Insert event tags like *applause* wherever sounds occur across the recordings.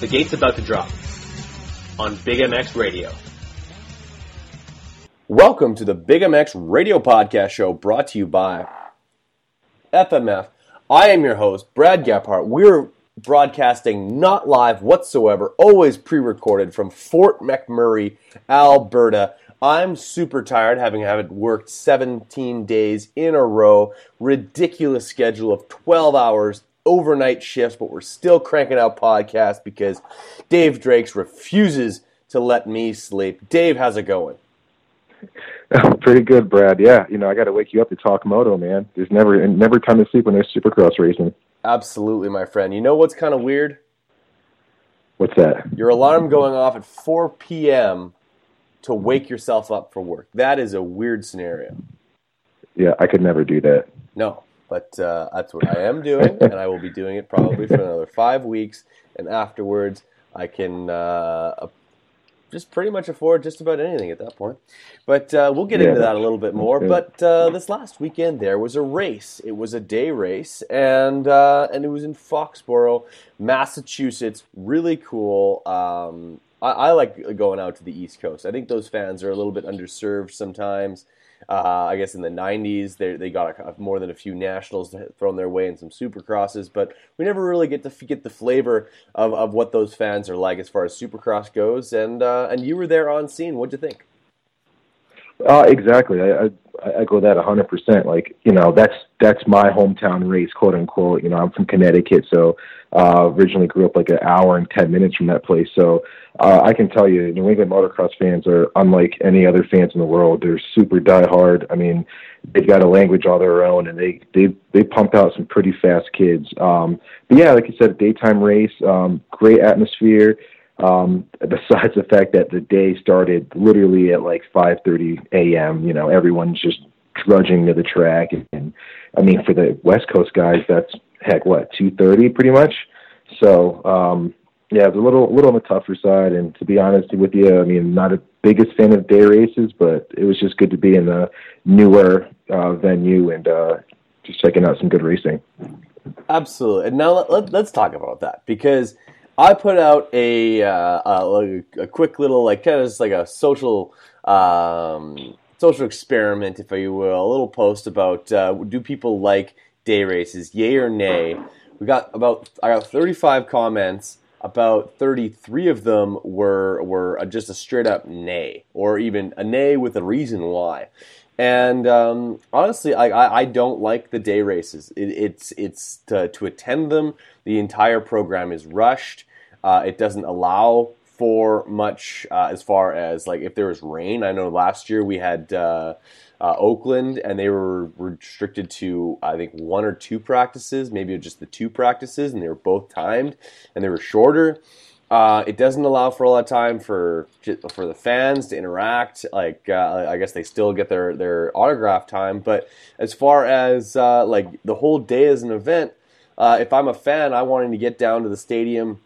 The gate's about to drop on Big MX Radio. Welcome to the Big MX Radio Podcast Show brought to you by FMF. I am your host, Brad Gephardt. We're broadcasting not live whatsoever, always pre recorded from Fort McMurray, Alberta. I'm super tired, having had worked 17 days in a row, ridiculous schedule of 12 hours, overnight shifts, but we're still cranking out podcasts because Dave Drakes refuses to let me sleep. Dave, how's it going? *laughs* Pretty good, Brad. Yeah, you know, I got to wake you up to talk moto, man. There's never never time to sleep when there's Supercross racing. Absolutely, my friend. You know what's kind of weird? What's that? Your alarm going off at 4 p.m. to wake yourself up for work. That is a weird scenario. Yeah, I could never do that. No, but uh, that's what I am doing, *laughs* and I will be doing it probably for another five weeks. And afterwards, I can uh, just pretty much afford just about anything at that point. But uh, we'll get Yeah, into that a little bit more. good. But uh, this last weekend, there was a race. It was a day race, and uh, and it was in Foxborough, Massachusetts. Really cool. Um, I, I like going out to the East Coast. I think those fans are a little bit underserved sometimes. Uh, I guess in the '90s, they they got a, more than a few nationals thrown their way and some supercrosses, but we never really get to get the flavor of, of what those fans are like as far as supercross goes. And uh, and you were there on scene. What'd you think? Uh, exactly. I, I I echo that a hundred percent. Like you know, that's that's my hometown race, quote unquote. You know, I'm from Connecticut, so uh, originally grew up like an hour and ten minutes from that place. So uh, I can tell you, New England motocross fans are unlike any other fans in the world. They're super diehard. I mean, they've got a language all their own, and they they they pump out some pretty fast kids. Um, but yeah, like you said, a daytime race, um, great atmosphere. Um, besides the fact that the day started literally at like 5:30 a.m., you know, everyone's just trudging to the track, and, and I mean, for the West Coast guys, that's heck, what 2:30 pretty much. So um, yeah, it's a little little on the tougher side, and to be honest with you, I mean, not a biggest fan of day races, but it was just good to be in the newer uh, venue and uh, just checking out some good racing. Absolutely. And now let, let, let's talk about that because I put out a uh, a, a quick little like kind of just like a social um, social experiment, if you will, a little post about uh, do people like day races, yay or nay? We got about I got 35 comments. About 33 of them were were just a straight up nay, or even a nay with a reason why. And um, honestly, I, I, don't like the day races. It, it's it's to, to attend them. The entire program is rushed. Uh, it doesn't allow for much uh, as far as like if there was rain. I know last year we had uh, uh, Oakland, and they were restricted to I think one or two practices, maybe just the two practices, and they were both timed, and they were shorter. Uh, it doesn't allow for a lot of time for for the fans to interact. Like I guess they still get their their autograph time, but as far as like the whole day as an event, if I'm a fan, I wanting to get down to the stadium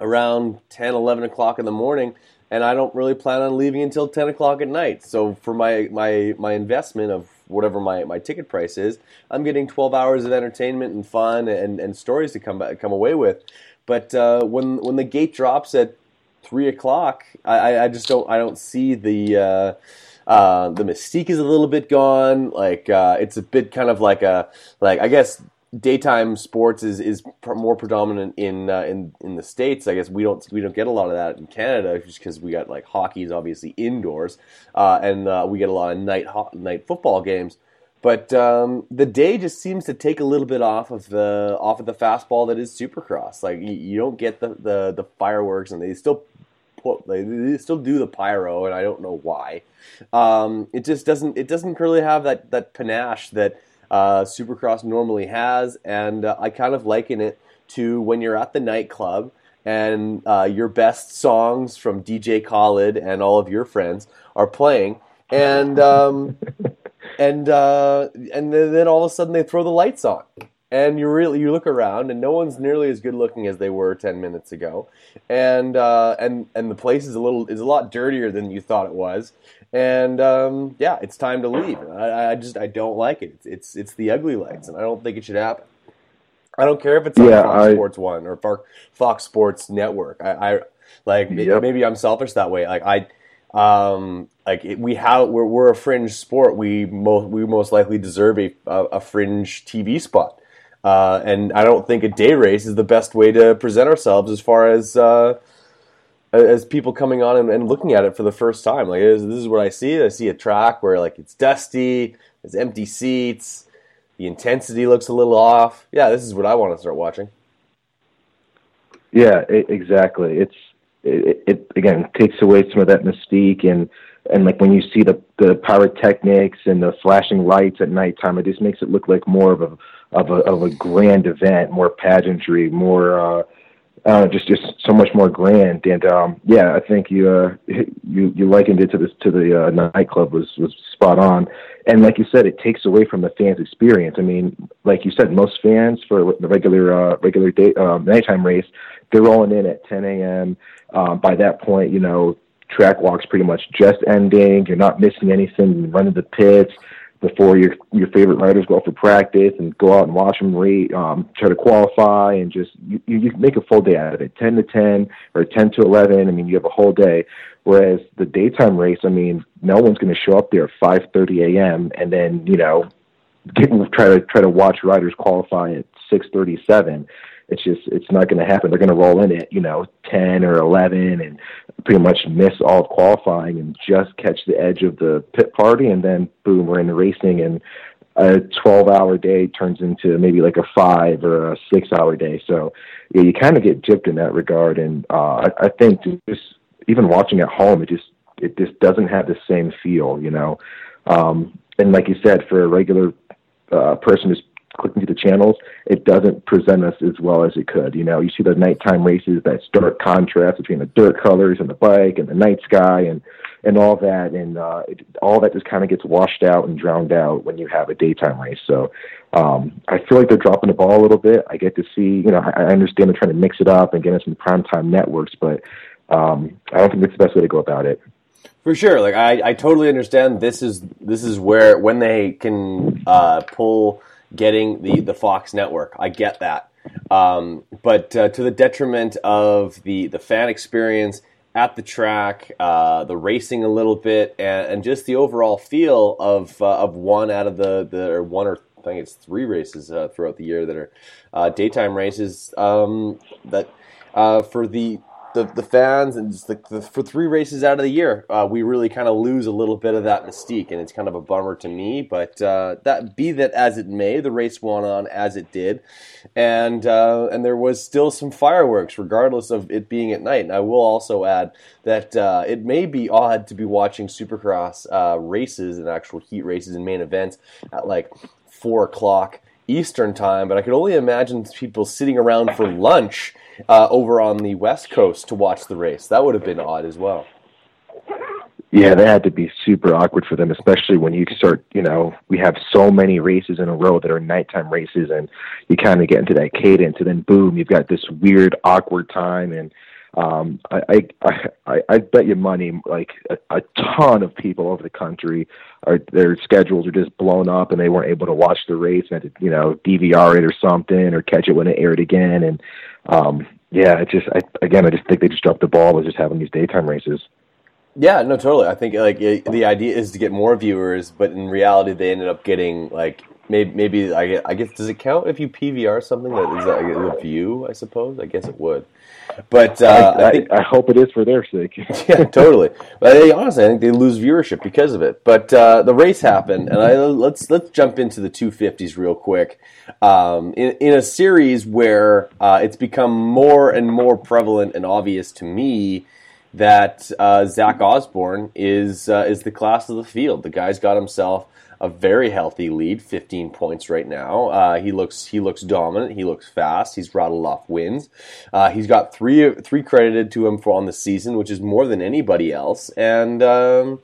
around 10, 11 o'clock in the morning. and I don't really plan on leaving until ten o'clock at night. So for my my my investment of whatever my, my ticket price is, I'm getting twelve hours of entertainment and fun and, and stories to come come away with. But uh, when when the gate drops at three o'clock, I, I just don't I don't see the uh, uh, the mystique is a little bit gone. Like uh, it's a bit kind of like a like I guess daytime sports is is more predominant in uh, in in the states. I guess we don't we don't get a lot of that in Canada just because we got like hockey is obviously indoors, uh, and uh, we get a lot of night ho- night football games. But um, the day just seems to take a little bit off of the off of the fastball that is Supercross. Like you, you don't get the, the the fireworks, and they still put they, they still do the pyro, and I don't know why. Um, it just doesn't it doesn't really have that that panache that uh, Supercross normally has, and uh, I kind of liken it to when you're at the nightclub and uh, your best songs from DJ Khaled and all of your friends are playing, and um, *laughs* and uh, and then, then all of a sudden they throw the lights on, and you really you look around and no one's nearly as good looking as they were ten minutes ago, and uh, and and the place is a little is a lot dirtier than you thought it was, and um, yeah, it's time to leave. I, I just I don't like it. It's, it's it's the ugly lights, and I don't think it should happen. I don't care if it's on Yeah, Fox I- Sports One or Fox, Fox Sports Network. I, I like Yep. maybe I'm selfish that way. Like I, um, like it, we have we're, we're a fringe sport. We most we most likely deserve a a, a fringe TV spot. Uh, and I don't think a day race is the best way to present ourselves as far as uh, as people coming on and, and looking at it for the first time. Like this, is what I see. I see a track where like it's dusty, there's empty seats, the intensity looks a little off. Yeah, this is what I want to start watching. Yeah, e exactly. It's it, it again takes away some of that mystique and and like when you see the the pyrotechnics and the flashing lights at nighttime, it just makes it look like more of a of a of a grand event, more pageantry, more uh, uh just just so much more grand. And um yeah, I think you uh you you likened it to this to the uh, nightclub was was spot on. And like you said, it takes away from the fans' experience. I mean, like you said, most fans for the regular uh, regular day um, nighttime race, they're rolling in at 10 a.m. Um, by that point, you know, track walk's pretty much just ending. You're not missing anything. You run to the pits before your your favorite riders go out for practice and go out and watch them rate, um, try to qualify, and just you, you make a full day out of it. 10 to 10 or 10 to 11. I mean, you have a whole day. Whereas the daytime race, I mean, no one's going to show up there at 5:30 a.m. and then you know get, try to try to watch riders qualify at 6:37 it's just it's not going to happen. They're going to roll in at you know ten or eleven and pretty much miss all of qualifying and just catch the edge of the pit party, and then boom, we're in the racing, and a twelve hour day turns into maybe like a five or a six hour day. So yeah, you kind of get gypped in that regard, and uh, I, I think just even watching at home, it just it just doesn't have the same feel, you know. Um, and like you said, for a regular uh, person who's clicking through the channels, it doesn't present us as well as it could. You know, you see the nighttime races, that stark contrast between the dirt colors and the bike and the night sky and and all that, and uh, it, all that just kind of gets washed out and drowned out when you have a daytime race. So um, I feel like they're dropping the ball a little bit. I get to see, you know, I, I understand they're trying to mix it up and get us some primetime networks, but um, I don't think that's the best way to go about it. For sure, like I, I totally understand. This is this is where when they can uh, pull getting the the Fox network. I get that, um, but uh, to the detriment of the the fan experience at the track, uh, the racing a little bit, and, and just the overall feel of uh, of one out of the the or one or I think it's three races uh, throughout the year that are uh, daytime races. Um, that uh, for the the, the fans and just the, the, for three races out of the year, uh, we really kind of lose a little bit of that mystique, and it's kind of a bummer to me. But uh, that be that as it may, the race went on as it did, and uh, and there was still some fireworks, regardless of it being at night. And I will also add that uh, it may be odd to be watching Supercross uh, races and actual heat races and main events at like four o'clock Eastern time, but I could only imagine people sitting around for lunch uh, over on the West Coast to watch the race. That would have been odd as well. Yeah, that had to be super awkward for them, especially when you start, you know, we have so many races in a row that are nighttime races and you kind of get into that cadence and then boom, you've got this weird awkward time and Um, I, I I I bet you money like a, a ton of people over the country are their schedules are just blown up and they weren't able to watch the race and had to, you know DVR it or something or catch it when it aired again and um yeah it just I again I just think they just dropped the ball with just having these daytime races. Yeah, no, totally. I think like it, the idea is to get more viewers, but in reality, they ended up getting like maybe maybe I, I guess does it count if you PVR something that is that a view? I suppose. I guess it would. But uh, I, I, think, I, hope it is for their sake. *laughs* yeah, totally. But they, honestly, I think they lose viewership because of it. But uh, the race happened, and I, let's let's jump into the 250s real quick. Um, in, in a series where uh, it's become more and more prevalent and obvious to me that uh, Zach Osborne is uh, is the class of the field. The guy's got himself a very healthy lead, 15 points right now. Uh, he looks he looks dominant. He looks fast. He's rattled off wins. Uh, he's got three three credited to him for on the season, which is more than anybody else. And um,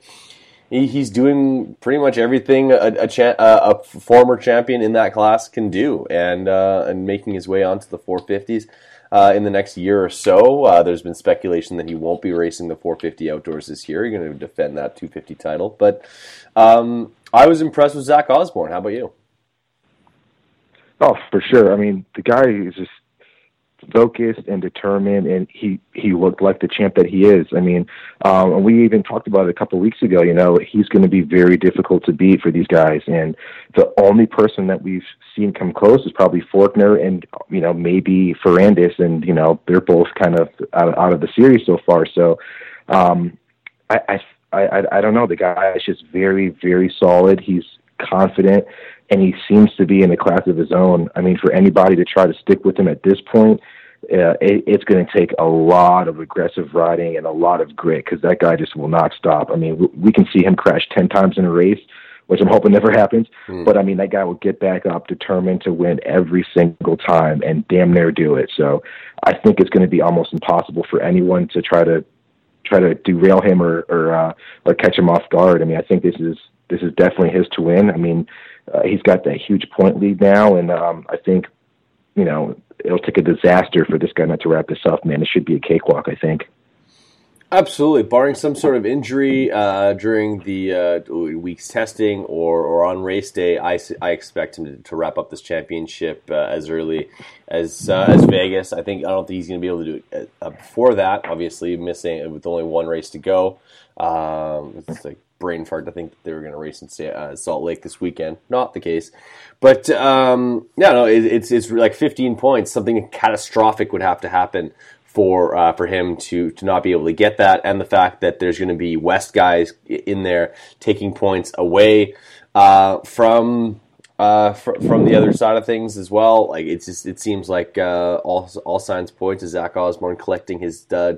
he, he's doing pretty much everything a, a, cha- a, former champion in that class can do, and uh, and making his way onto the 450s. Uh, in the next year or so. Uh, there's been speculation that he won't be racing the 450 outdoors this year. He's going to defend that 250 title. But um, I was impressed with Zach Osborne. How about you? Oh, for sure. I mean, the guy is just focused and determined, and he he looked like the champ that he is. I mean, um, and we even talked about it a couple of weeks ago. You know, he's going to be very difficult to beat for these guys, and the only person that we've seen come close is probably Forkner and you know maybe Ferrandis, and you know they're both kind of out, out of the series so far. So, um, I I, I, I don't know. The guy is just very, very solid. He's confident, and he seems to be in a class of his own. I mean, for anybody to try to stick with him at this point, uh, it, it's going to take a lot of aggressive riding and a lot of grit because that guy just will not stop. I mean, we, we can see him crash ten times in a race, which I'm hoping never happens. Mm. But I mean, that guy will get back up, determined to win every single time, and damn near do it. So I think it's going to be almost impossible for anyone to try to try to derail him or or uh, or catch him off guard. I mean, I think this is this is definitely his to win. I mean, uh, he's got that huge point lead now, and um, I think you know it'll take a disaster for this guy not to wrap this up. Man, it should be a cakewalk. I think. Absolutely, barring some sort of injury uh, during the uh, week's testing or, or on race day, I, I expect him to, to wrap up this championship uh, as early as uh, as Vegas. I think I don't think he's going to be able to do it uh, before that. Obviously, missing with only one race to go. Um, it's like brain fart to think that they were going to race in uh, Salt Lake this weekend. Not the case, but um, yeah, no, it, it's it's like 15 points. Something catastrophic would have to happen for uh, for him to to not be able to get that, and the fact that there's going to be West guys in there taking points away uh, from uh, fr- from the other side of things as well. Like it's just it seems like uh, all all signs point to Zach Osborne collecting his uh,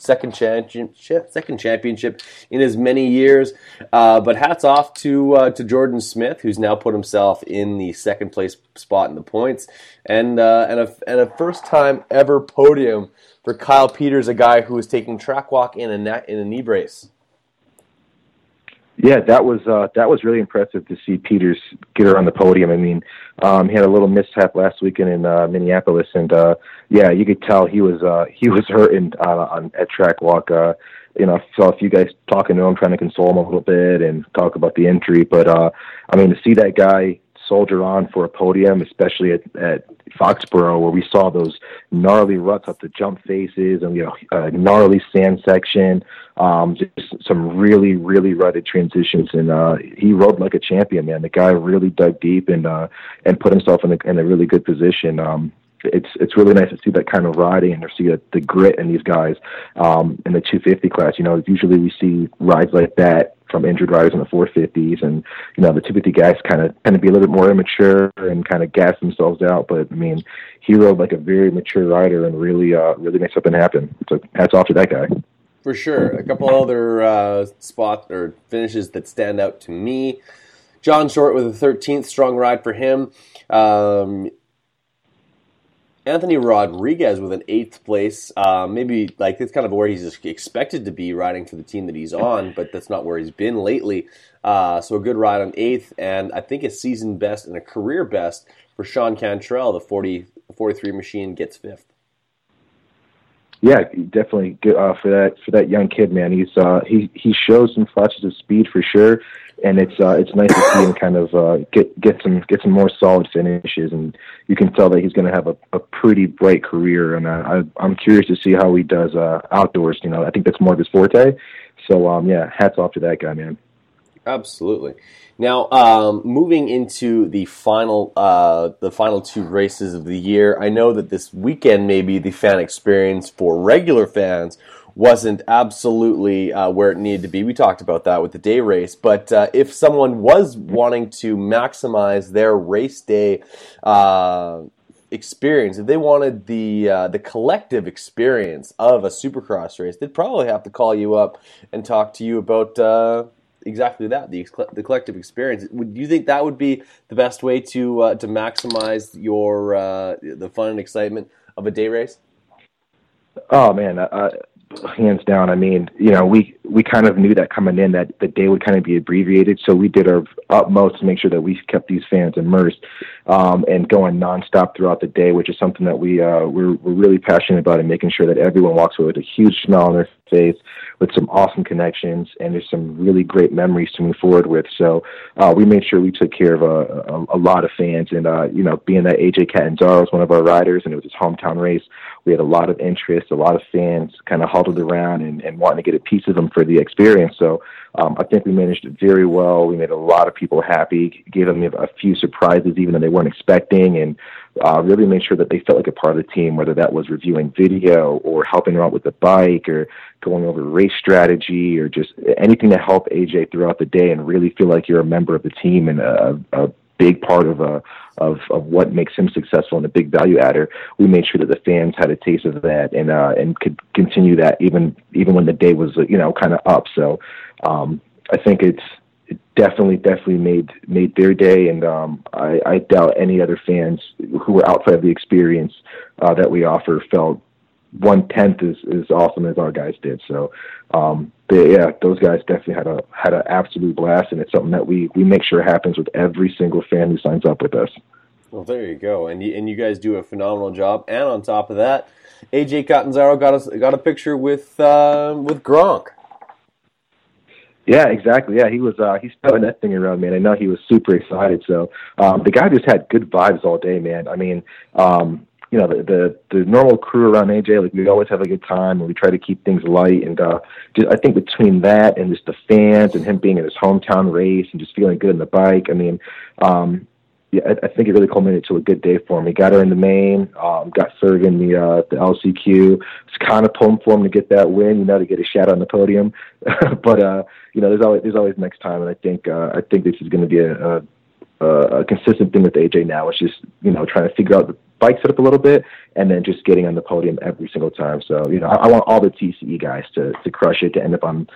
second championship, second championship in as many years. Uh, but hats off to uh, to Jordan Smith, who's now put himself in the second place spot in the points, and uh, and a and a first time ever podium for Kyle Peters, a guy who was taking track walk in a in a knee brace. Yeah, that was uh, that was really impressive to see Peters get her on the podium. I mean, um, he had a little mishap last weekend in uh, Minneapolis, and uh, yeah, you could tell he was uh, he was *laughs* hurting uh, on at track walk. Uh, you know, saw a few guys talking to him, trying to console him a little bit and talk about the injury. But uh, I mean, to see that guy soldier on for a podium, especially at, at Foxborough, where we saw those gnarly ruts up the jump faces and you know a gnarly sand section, um, just some really really rutted transitions, and uh, he rode like a champion, man. The guy really dug deep and uh, and put himself in a, in a really good position. Um, it's it's really nice to see that kind of riding and to see the, the grit in these guys um, in the 250 class. You know, usually we see rides like that from injured riders in the 450s, and you know the 250 guys kind of tend to be a little bit more immature and kind of gas themselves out. But I mean, he rode like a very mature rider and really uh, really made something happen. So hats off to that guy. For sure, a couple other uh, spots or finishes that stand out to me. John Short with a 13th, strong ride for him. Um, Anthony Rodriguez with an eighth place. Uh, maybe like it's kind of where he's expected to be riding for the team that he's on, but that's not where he's been lately. Uh, so a good ride on eighth, and I think a season best and a career best for Sean Cantrell. The 40, 43 machine gets fifth. yeah, definitely good uh, for that for that young kid, man. He's uh, he he shows some flashes of speed for sure, and it's uh, it's nice to see him kind of uh, get get some get some more solid finishes, and you can tell that he's going to have a, a pretty bright career. And uh, I, I'm curious to see how he does uh, outdoors. You know, I think that's more of his forte. So um, yeah, hats off to that guy, man. Absolutely. Now, um, moving into the final, uh, the final two races of the year, I know that this weekend maybe the fan experience for regular fans wasn't absolutely uh, where it needed to be. We talked about that with the day race, but uh, if someone was wanting to maximize their race day uh, experience, if they wanted the uh, the collective experience of a Supercross race, they'd probably have to call you up and talk to you about uh, exactly that the the collective experience. Would you think that would be the best way to uh, to maximize your the fun and excitement of a day race? Oh man, uh, hands down. I mean, you know, we we kind of knew that coming in that the day would kind of be abbreviated, so we did our utmost to make sure that we kept these fans immersed um, and going nonstop throughout the day, which is something that we uh, we're, we're really passionate about, and making sure that everyone walks away with a huge smile on their face, with some awesome connections, and there's some really great memories to move forward with. So uh, we made sure we took care of a, a, a lot of fans, and uh, you know, being that AJ Catanzaro was one of our riders, and it was his hometown race, we had a lot of interest, a lot of fans kind of huddled around and, and wanting to get a piece of them for the experience. So um, I think we managed it very well. We made a lot of people happy, gave them a few surprises even though they weren't expecting, and uh, really made sure that they felt like a part of the team, whether that was reviewing video or helping them out with the bike or going over race strategy or just anything to help AJ throughout the day and really feel like you're a member of the team and a, a big part of a of of what makes him successful and a big value adder. We made sure that the fans had a taste of that and uh, and could continue that even even when the day was you know kind of up. So um, I think it's it definitely definitely made made their day, and um, I, I doubt any other fans who were outside of the experience uh, that we offer felt one tenth as as awesome as our guys did. So, um, they, yeah, those guys definitely had a had an absolute blast, and it's something that we we make sure happens with every single fan who signs up with us. Well, there you go, and you, and you guys do a phenomenal job. And on top of that, AJ Catanzaro got us got a picture with uh, with Gronk. Yeah, exactly. Yeah, he was uh he's throwing that thing around, man. I know he was super excited. So um the guy just had good vibes all day, man. I mean, um, you know, the the, the normal crew around AJ, like we always have a good time and we try to keep things light and uh just, I think between that and just the fans and him being in his hometown race and just feeling good in the bike, I mean, um yeah, I, I think it really culminated to a good day for him. He got her in the main, um, got third in the uh, the LCQ. It's kind of pulling for him to get that win, you know, to get a shot on the podium. *laughs* but uh, you know, there's always there's always next time, and I think uh, I think this is going to be a, a a consistent thing with AJ now. It's just you know trying to figure out the bike up a little bit, and then just getting on the podium every single time. So you know, I, I want all the TCE guys to to crush it to end up on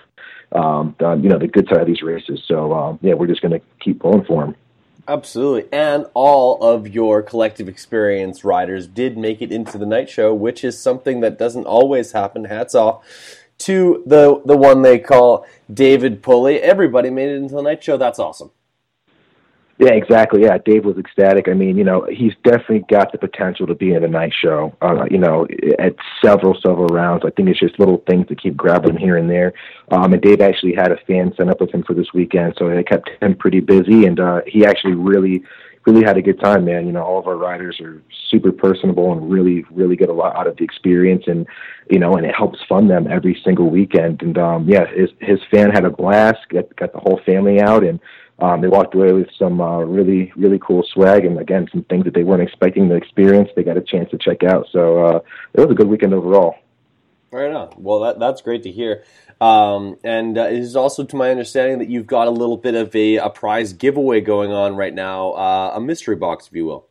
um, on, you know the good side of these races. So um, yeah, we're just going to keep pulling for them. Absolutely. And all of your collective experience riders did make it into the night show, which is something that doesn't always happen. Hats off to the the one they call David Pulley. Everybody made it into the night show. That's awesome. Yeah, exactly. Yeah, Dave was ecstatic. I mean, you know, he's definitely got the potential to be in a night show. Uh, you know, at several, several rounds. I think it's just little things to keep grabbing him here and there. Um, and Dave actually had a fan sign up with him for this weekend, so it kept him pretty busy. And uh, he actually really, really had a good time, man. You know, all of our riders are super personable and really, really get a lot out of the experience. And you know, and it helps fund them every single weekend. And um, yeah, his his fan had a blast. Got got the whole family out and um, they walked away with some uh, really, really cool swag, and again, some things that they weren't expecting to experience. They got a chance to check out, so uh, it was a good weekend overall. Right on. Well, that, that's great to hear. Um, and uh, it is also to my understanding that you've got a little bit of a, a prize giveaway going on right now, uh, a mystery box, if you will.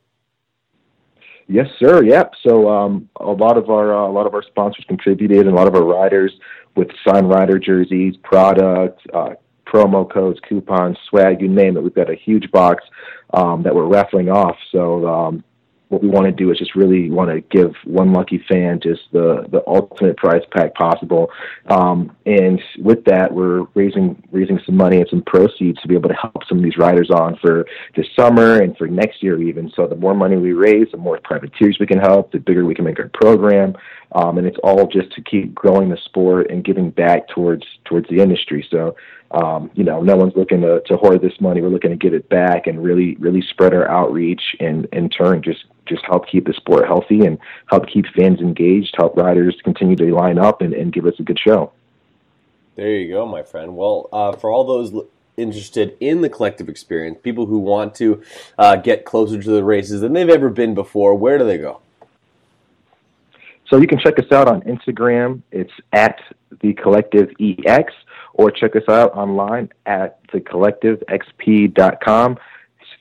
Yes, sir. Yep. So um, a lot of our uh, a lot of our sponsors contributed, and a lot of our riders with signed rider jerseys, product, uh, promo codes, coupons, swag, you name it. We've got a huge box um, that we're raffling off. So um, what we want to do is just really want to give one lucky fan just the the ultimate prize pack possible. Um, and with that, we're raising raising some money and some proceeds to be able to help some of these riders on for this summer and for next year even. So the more money we raise, the more privateers we can help, the bigger we can make our program. Um, and it's all just to keep growing the sport and giving back towards towards the industry. So, um, you know, no one's looking to, to hoard this money. We're looking to give it back and really really spread our outreach and in turn just just help keep the sport healthy and help keep fans engaged, help riders continue to line up and, and give us a good show. There you go, my friend. Well, uh, for all those interested in the collective experience, people who want to uh, get closer to the races than they've ever been before, where do they go? So you can check us out on Instagram. It's at the Collective EX, or check us out online at thecollectivexp.com.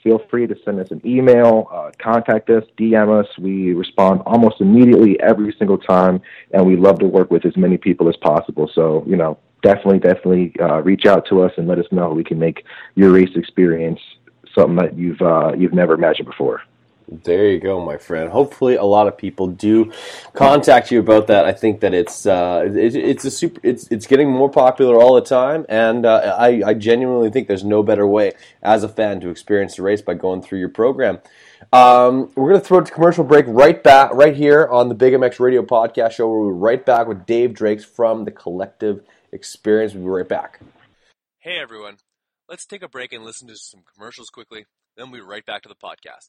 Feel free to send us an email, uh, contact us, DM us. We respond almost immediately every single time, and we love to work with as many people as possible. So, you know, definitely, definitely uh, reach out to us and let us know. We can make your race experience something that you've uh, you've never imagined before. There you go, my friend. Hopefully, a lot of people do contact you about that. I think that it's uh, it, it's a super. It's it's getting more popular all the time, and uh, I I genuinely think there's no better way as a fan to experience the race by going through your program. Um, we're to throw it to commercial break right back right here on the Big MX Radio Podcast Show. We're right back with Dave Drakes from the Collective Experience. We'll be right back. Hey everyone, let's take a break and listen to some commercials quickly. Then we'll be right back to the podcast.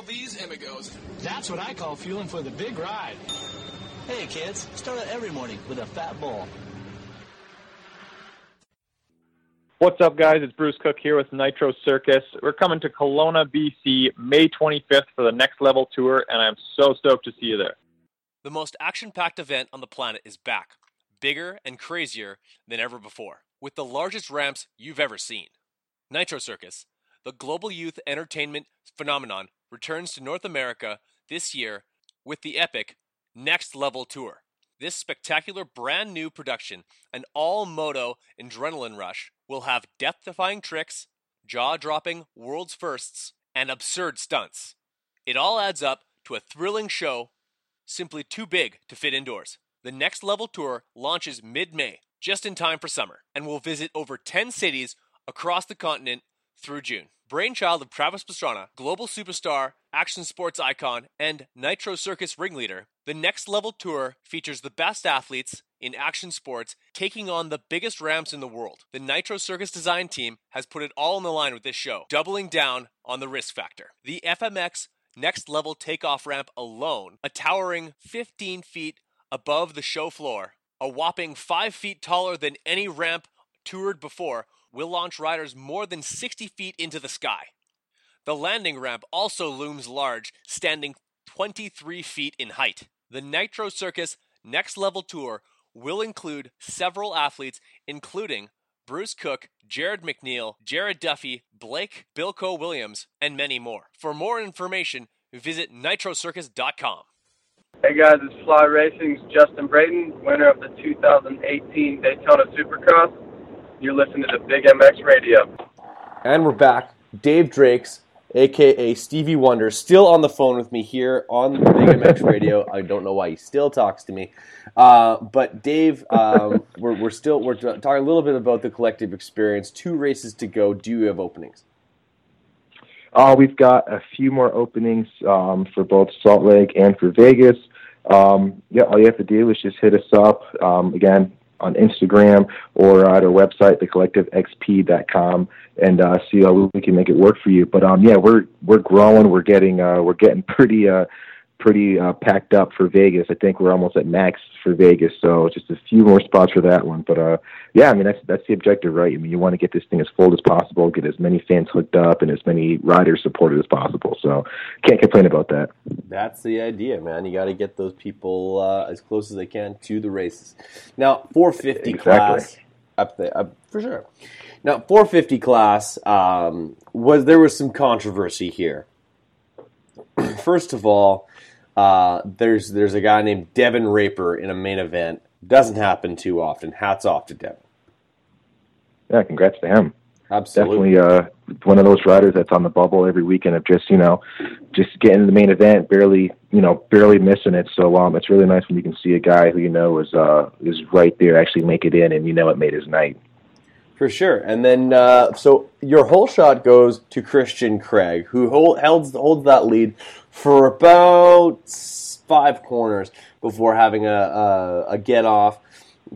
Cereal V's Amigos. That's what I call fueling for the big ride. Hey kids, start out every morning with a fat bowl. What's up, guys? It's Bruce Cook here with Nitro Circus. We're coming to Kelowna, BC, May 25th for the Next Level Tour, and I'm so stoked to see you there. The most action packed event on the planet is back, bigger and crazier than ever before, with the largest ramps you've ever seen. Nitro Circus, the global youth entertainment phenomenon, returns to North America this year with the epic Next Level Tour. This spectacular brand new production, an all moto adrenaline rush, will have death defying tricks, jaw dropping world's firsts, and absurd stunts. It all adds up to a thrilling show simply too big to fit indoors. The Next Level Tour launches mid May, just in time for summer, and will visit over 10 cities across the continent through June. Brainchild of Travis Pastrana, global superstar, action sports icon, and Nitro Circus ringleader, the Next Level Tour features the best athletes in action sports taking on the biggest ramps in the world. The Nitro Circus design team has put it all on the line with this show, doubling down on the risk factor. The FMX Next Level takeoff ramp alone, a towering 15 feet above the show floor, a whopping 5 feet taller than any ramp toured before, will launch riders more than 60 feet into the sky. The landing ramp also looms large, standing 23 feet in height. The Nitro Circus Next Level Tour will include several athletes, including Bruce Cook, Jarryd McNeil, Jared Duffy, Blake Bilko Williams, and many more. For more information, visit nitrocircus.com. Hey guys, it's Fly Racing's Justin Brayton, winner of the 2018 Daytona Supercross. You're listening to the Big MX Radio. And we're back. Dave Drakes, aka Stevie Wonder, still on the phone with me here on Big MX *laughs* Radio. I don't know why he still talks to me, uh, but Dave, um, *laughs* we're, we're still we're talking a little bit about the collective experience. Two races to go. Do you have openings? Uh, we've got a few more openings um, for both Salt Lake and for Vegas. Um, yeah, all you have to do is just hit us up um, again on Instagram or at our website, thecollectivexp.com, and uh, see how we can make it work for you. But um, yeah, we're we're growing. We're getting uh, we're getting *laughs* pretty uh, pretty uh, packed up for Vegas. I think we're almost at max for Vegas, so just a few more spots for that one. But uh, yeah, I mean that's that's the objective, right? I mean you want to get this thing as full as possible, get as many fans hooked up, and as many riders supported as possible. So can't complain about that. That's the idea, man. You got to get those people uh, as close as they can to the races. Now, 450 Exactly. class up there up, for sure. Now, 450 class um, was there was some controversy here. *clears throat* First of all, uh, there's there's a guy named Devin Raper in a main event. Doesn't happen too often. Hats off to Devin. Yeah, congrats to him. Absolutely. Definitely uh, one of those riders that's on the bubble every weekend of just you know, just getting the main event, barely you know, barely missing it. So um, it's really nice when you can see a guy who you know is uh is right there actually make it in, and you know it made his night. For sure. And then, uh, so your whole shot goes to Christian Craig, who hold, holds, holds that lead for about five corners before having a, a, a get off.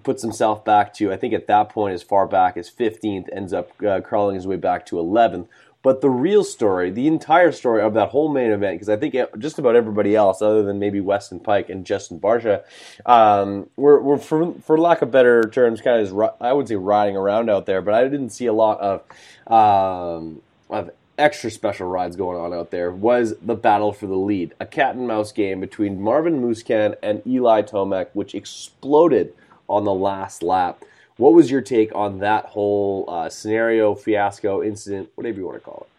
Puts himself back to, I think at that point, as far back as 15th, ends up uh, crawling his way back to 11th. But the real story, the entire story of that whole main event, because I think just about everybody else, other than maybe Weston Peick and Justin Barcia, um, were, were for, for lack of better terms, kind of, I would say, riding around out there. But I didn't see a lot of um, of extra special rides going on out there. Was the battle for the lead, a cat and mouse game between Marvin Musquin and Eli Tomac, which exploded on the last lap. What was your take on that whole uh, scenario, fiasco, incident, whatever you want to call it?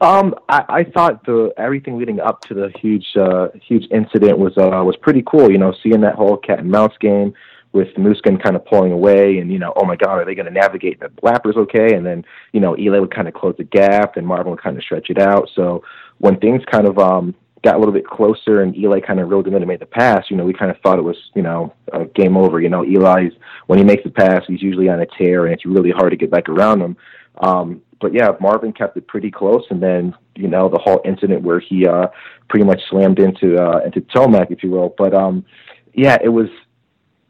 Um, I, I thought the everything leading up to the huge, uh, huge incident was uh, was pretty cool. You know, seeing that whole cat and mouse game with Musquin kind of pulling away, and you know, oh my God, are they going to navigate the lappers okay? And then you know, Eli would kind of close the gap, and Marvin would kind of stretch it out. So when things kind of um, got a little bit closer, and Eli kind of reeled him in and made the pass, you know, we kind of thought it was you know uh, game over. You know, Eli's when he makes the pass, he's usually on a tear, and it's really hard to get back around him. Um, but yeah, Marvin kept it pretty close, and then you know the whole incident where he uh, pretty much slammed into uh, into Tomac, if you will. But um, yeah, it was.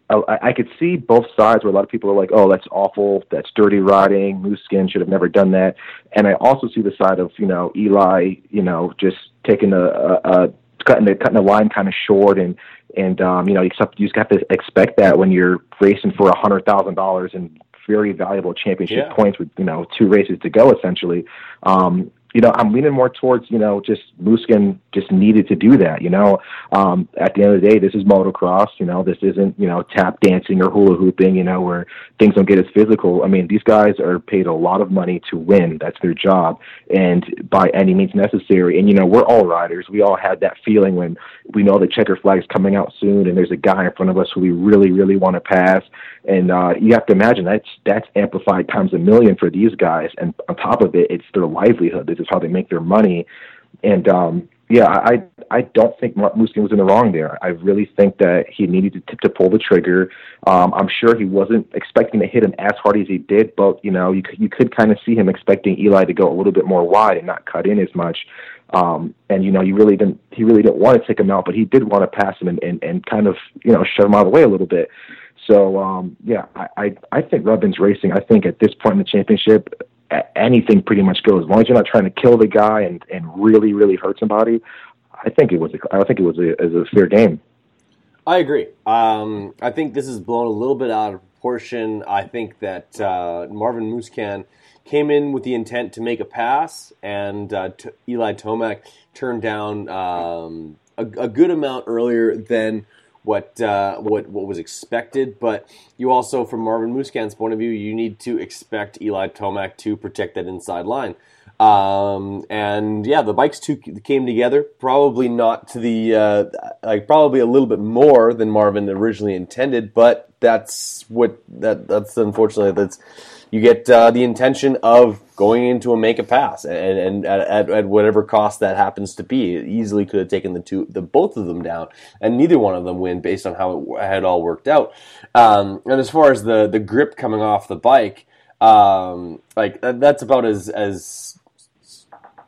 I, I could see both sides where a lot of people are like, "Oh, that's awful. That's dirty riding. Musquin should have never done that." And I also see the side of you know Eli, you know, just taking a, a, a cutting the cutting the line kind of short, and and um, you know you just have, you just have to expect that when you're racing for a hundred thousand dollars and very valuable championship Yeah. points with you know two races to go essentially. Um, you know, I'm leaning more towards you know just Musquin just needed to do that. You know, um, at the end of the day, this is motocross. You know, this isn't you know tap dancing or hula hooping. You know, where things don't get as physical. I mean, these guys are paid a lot of money to win. That's their job, and by any means necessary. And you know, we're all riders. We all had that feeling when we know the checker flag is coming out soon, and there's a guy in front of us who we really, really want to pass. And uh, you have to imagine that's that's amplified times a million for these guys. And on top of it, it's their livelihood. This is how they make their money. And um, yeah, I I don't think Mark Musquin was in the wrong there. I really think that he needed to, to pull the trigger. Um, I'm sure he wasn't expecting to hit him as hard as he did, but you know you could, you could kind of see him expecting Eli to go a little bit more wide and not cut in as much. Um, and you know you really didn't he really didn't want to take him out, but he did want to pass him and, and, and kind of you know shove him out of the way a little bit. So um, yeah, I, I I think Rubin's racing. I think at this point in the championship, anything pretty much goes. As long as you're not trying to kill the guy and and really really hurt somebody, I think it was a, I think it was a, is a fair game. I agree. Um, I think this is blown a little bit out of proportion. I think that uh, Marvin Musquin came in with the intent to make a pass, and uh, t- Eli Tomac turned down um, a, a good amount earlier than what uh, what what was expected. But you also, from Marvin Musquin's point of view, you need to expect Eli Tomac to protect that inside line. Um, and yeah, the bikes two came together. Probably not to the uh, like probably a little bit more than Marvin originally intended, but that's what that that's unfortunately that's you get uh, the intention of going into a make a pass, and, and at, at, at, whatever cost that happens to be, it easily could have taken the two, the both of them down, and neither one of them win based on how it had all worked out. Um, and as far as the the grip coming off the bike, um, like that's about as as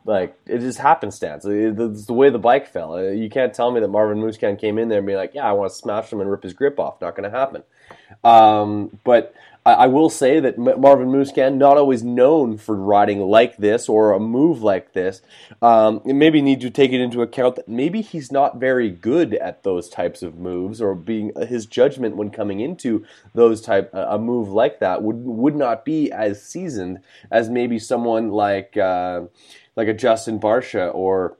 like it just happenstance. It's the way the bike fell. Uh, you can't tell me that Marvin Musquin came in there and be like, "Yeah, I want to smash him and rip his grip off." Not going to happen. Um, but I, I, will say that Marvin Musquin, not always known for riding like this or a move like this, um, maybe need to take it into account that maybe he's not very good at those types of moves, or being uh, his judgment when coming into those type a move like that would would not be as seasoned as maybe someone like. Uh, like a Justin Barcia or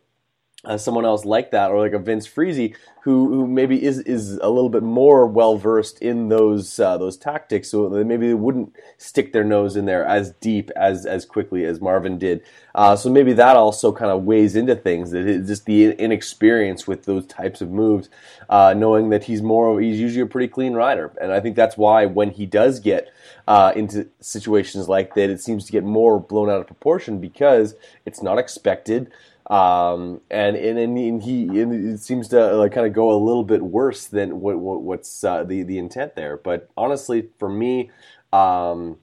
uh, someone else like that, or like a Vince Friese, who who maybe is is a little bit more well versed in those uh, those tactics, so maybe they wouldn't stick their nose in there as deep as as quickly as Marvin did. Uh, so maybe that also kind of weighs into things that just the inexperience with those types of moves, uh, knowing that he's more he's usually a pretty clean rider, and I think that's why when he does get uh, into situations like that, it seems to get more blown out of proportion because it's not expected. Um, and, and, and he and it seems to like kind of go a little bit worse than what, what what's uh, the the intent there. But honestly, for me, um,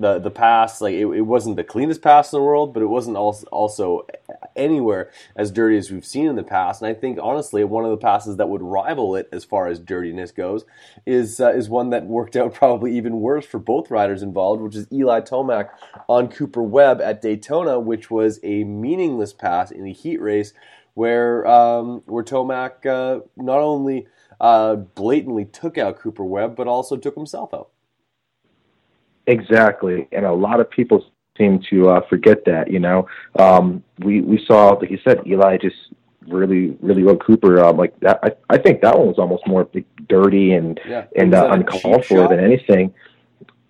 the the pass like it, it wasn't the cleanest pass in the world, but it wasn't also also anywhere as dirty as we've seen in the past. And I think honestly, one of the passes that would rival it as far as dirtiness goes is uh, is one that worked out *laughs* probably even worse for both riders involved, which is Eli Tomac on Cooper Webb at Daytona, which was a meaningless pass in a heat race where um, where Tomac uh, not only uh, blatantly took out Cooper Webb, but also took himself out. Exactly, and a lot of people seem to uh, forget that. You know, um, we we saw, like you said, Eli just really really rode Cooper. Um, like that, I I think that one was almost more dirty and yeah. and uh, uncalled for than anything.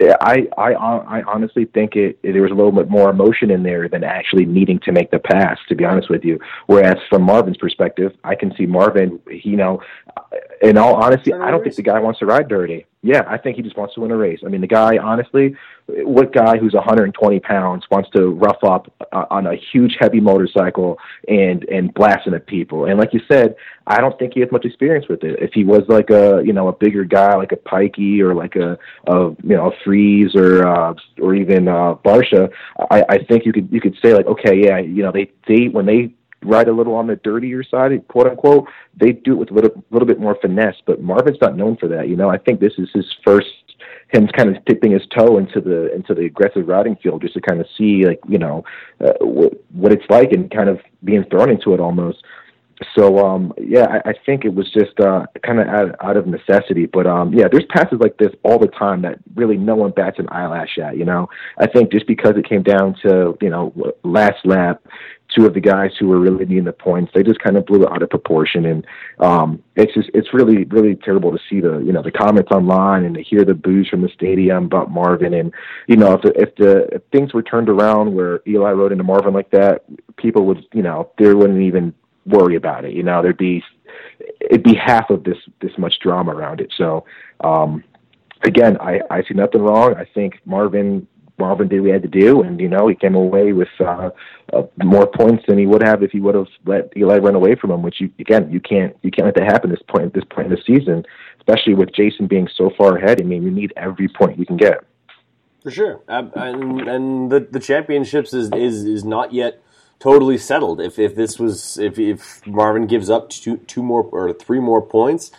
I, I I honestly think it, it, there was a little bit more emotion in there than actually needing to make the pass. To be honest with you, whereas from Marvin's perspective, I can see Marvin. You know, in all honesty, I don't think the guy wants to ride dirty. Yeah, I think he just wants to win a race. I mean, the guy, honestly, what guy who's 120 pounds wants to rough up uh, on a huge, heavy motorcycle and and blasting at people? And like you said, I don't think he has much experience with it. If he was like a you know a bigger guy like a Pikey or like a, a you know a Friese or uh, or even uh, Barcia, I, I think you could you could say like okay, yeah, you know they they when they ride a little on the dirtier side, quote unquote, they do it with a little little bit more finesse. But Marvin's not known for that. You know, I think this is his first him kind of dipping his toe into the into the aggressive riding field just to kind of see like you know uh, what what it's like and kind of being thrown into it almost. So um yeah, I, I think it was just uh kind of out, out of necessity. But um yeah, there's passes like this all the time that really no one bats an eyelash at. You know, I think just because it came down to you know last lap, two of the guys who were really needing the points. They just kind of blew it out of proportion, and um, it's just it's really really terrible to see the you know the comments online and to hear the boos from the stadium about Marvin. And you know if the, if the if things were turned around where Eli rode into Marvin like that, people would you know they wouldn't even worry about it. You know there'd be it'd be half of this this much drama around it. So. um again, I, I see nothing wrong. I think Marvin Marvin did what he had to do, and you know he came away with uh, uh, more points than he would have if he would have let Eli run away from him. Which you again you can't you can't let that happen at this point at this point in the season, especially with Jason being so far ahead. I mean, you need every point you can get. For sure, and and the the championships is is is not yet totally settled. If if this was if if Marvin gives up two two more or three more points,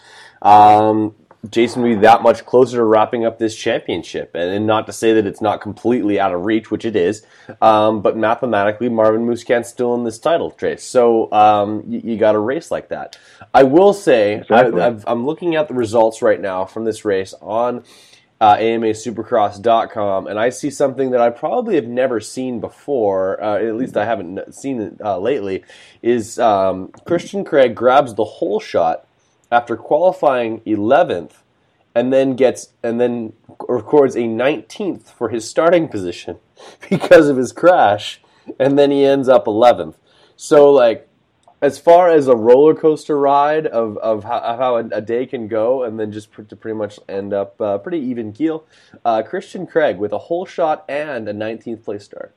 um, Jason would be that much closer to wrapping up this championship. And, not to say that it's not completely out of reach, which it is, um, but mathematically, Marvin Musquin's still in this title race. So um, you, you, got a race like that. I will say, exactly. I, am looking at the results right now from this race on uh, AMASupercross.com, and I see something that I probably have never seen before, uh, at least I haven't seen it uh, lately, is um, Christian Craig grabs the holeshot after qualifying 11th and then gets and then records a 19th for his starting position *laughs* because of his crash and then he ends up 11th so like as far as a roller coaster ride of, of how, of how a, day can go and then just to pretty much end up uh, pretty even keel, uh, Christian Craig with a holeshot and a 19th place start.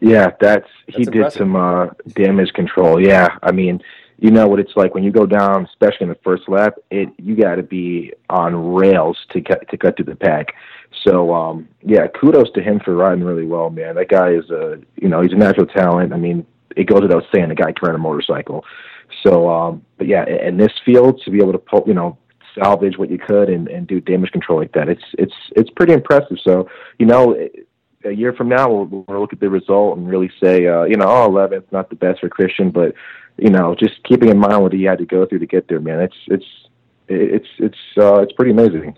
Yeah, that's, he That's did some uh, damage control. Yeah, I mean, you know what it's like when you go down, especially in the first lap. It you got to be on rails to cut to cut through the pack. So um, yeah, kudos to him for riding really well, man. That guy is a you know he's a natural talent. I mean, it goes without saying the guy can ride a motorcycle. So um, but yeah, in this field to be able to pull you know salvage what you could and, and do damage control like that, it's it's it's pretty impressive. So you know a year from now, we'll, we'll look at the result and really say, uh, you know, oh, 11th, not the best for Christian, but you know, just keeping in mind what he had to go through to get there, man. It's it's it's it's uh, it's pretty amazing.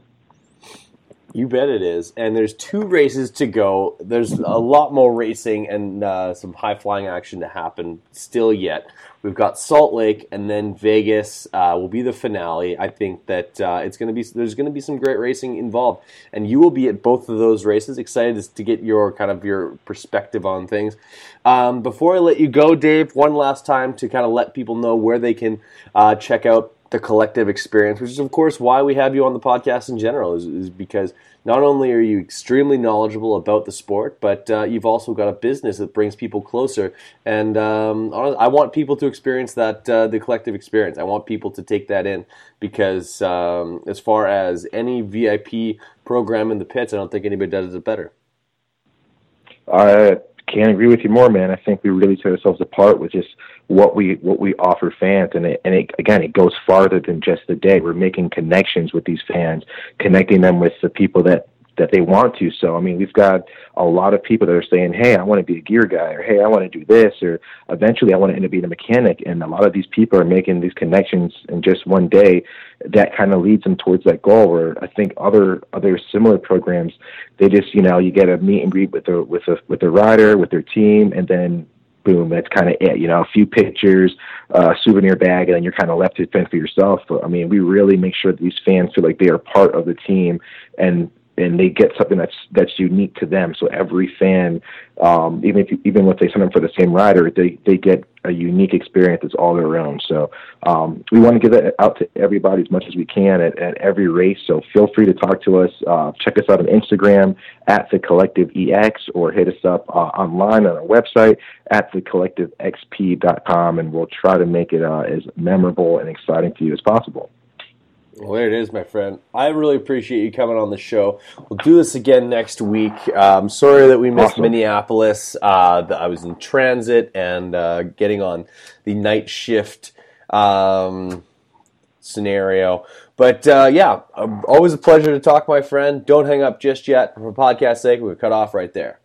You bet it is. And there's two races to go. There's a lot more racing and uh, some high flying action to happen still yet. We've got Salt Lake and then Vegas uh, will be the finale. I think that uh, it's going to be there's going to be some great racing involved, and you will be at both of those races. Excited to get your kind of your perspective on things. Um, before I let you go, Dave, one last time to kind of let people know where they can uh, check out the collective experience, which is of course why we have you on the podcast in general, is, is because not only are you extremely knowledgeable about the sport, but uh, you've also got a business that brings people closer. And um, I want people to experience that uh, the collective experience. I want people to take that in because um, as far as any VIP program in the pits, I don't think anybody does it better. I can't agree with you more, man. I think we really set ourselves apart with just what we what we offer fans, and it, and it, again, it goes farther than just the day. We're making connections with these fans, connecting them with the people that that they want to. So, I mean, we've got a lot of people that are saying, "Hey, I want to be a gear guy," or "Hey, I want to do this," or eventually, I want to end up being a mechanic. And a lot of these people are making these connections in just one day. That kind of leads them towards that goal. Where I think other other similar programs, they just you know you get a meet and greet with the with the with the rider with their team, and then boom, that's kind of it. You know, a few pictures, uh, souvenir bag, and then you're kind of left to fend for yourself. But I mean, we really make sure that these fans feel like they are part of the team and and they get something that's that's unique to them. So every fan, um, even if you, even if they sign up for the same rider, they they get a unique experience that's all their own. So um, we want to give that out to everybody as much as we can at, at every race. So feel free to talk to us. Uh, check us out on Instagram at the Collective EX or hit us up uh, online on our website at thecollectivexp.com, and we'll try to make it uh, as memorable and exciting for you as possible. Well, there it is, my friend. I really appreciate you coming on the show. We'll do this again next week. Um, sorry that we missed Awesome. Minneapolis. Uh, the- I was in transit and uh, getting on the night shift um, scenario. But uh, yeah, um, always a pleasure to talk, my friend. Don't hang up just yet. For podcast sake, we're cut off right there.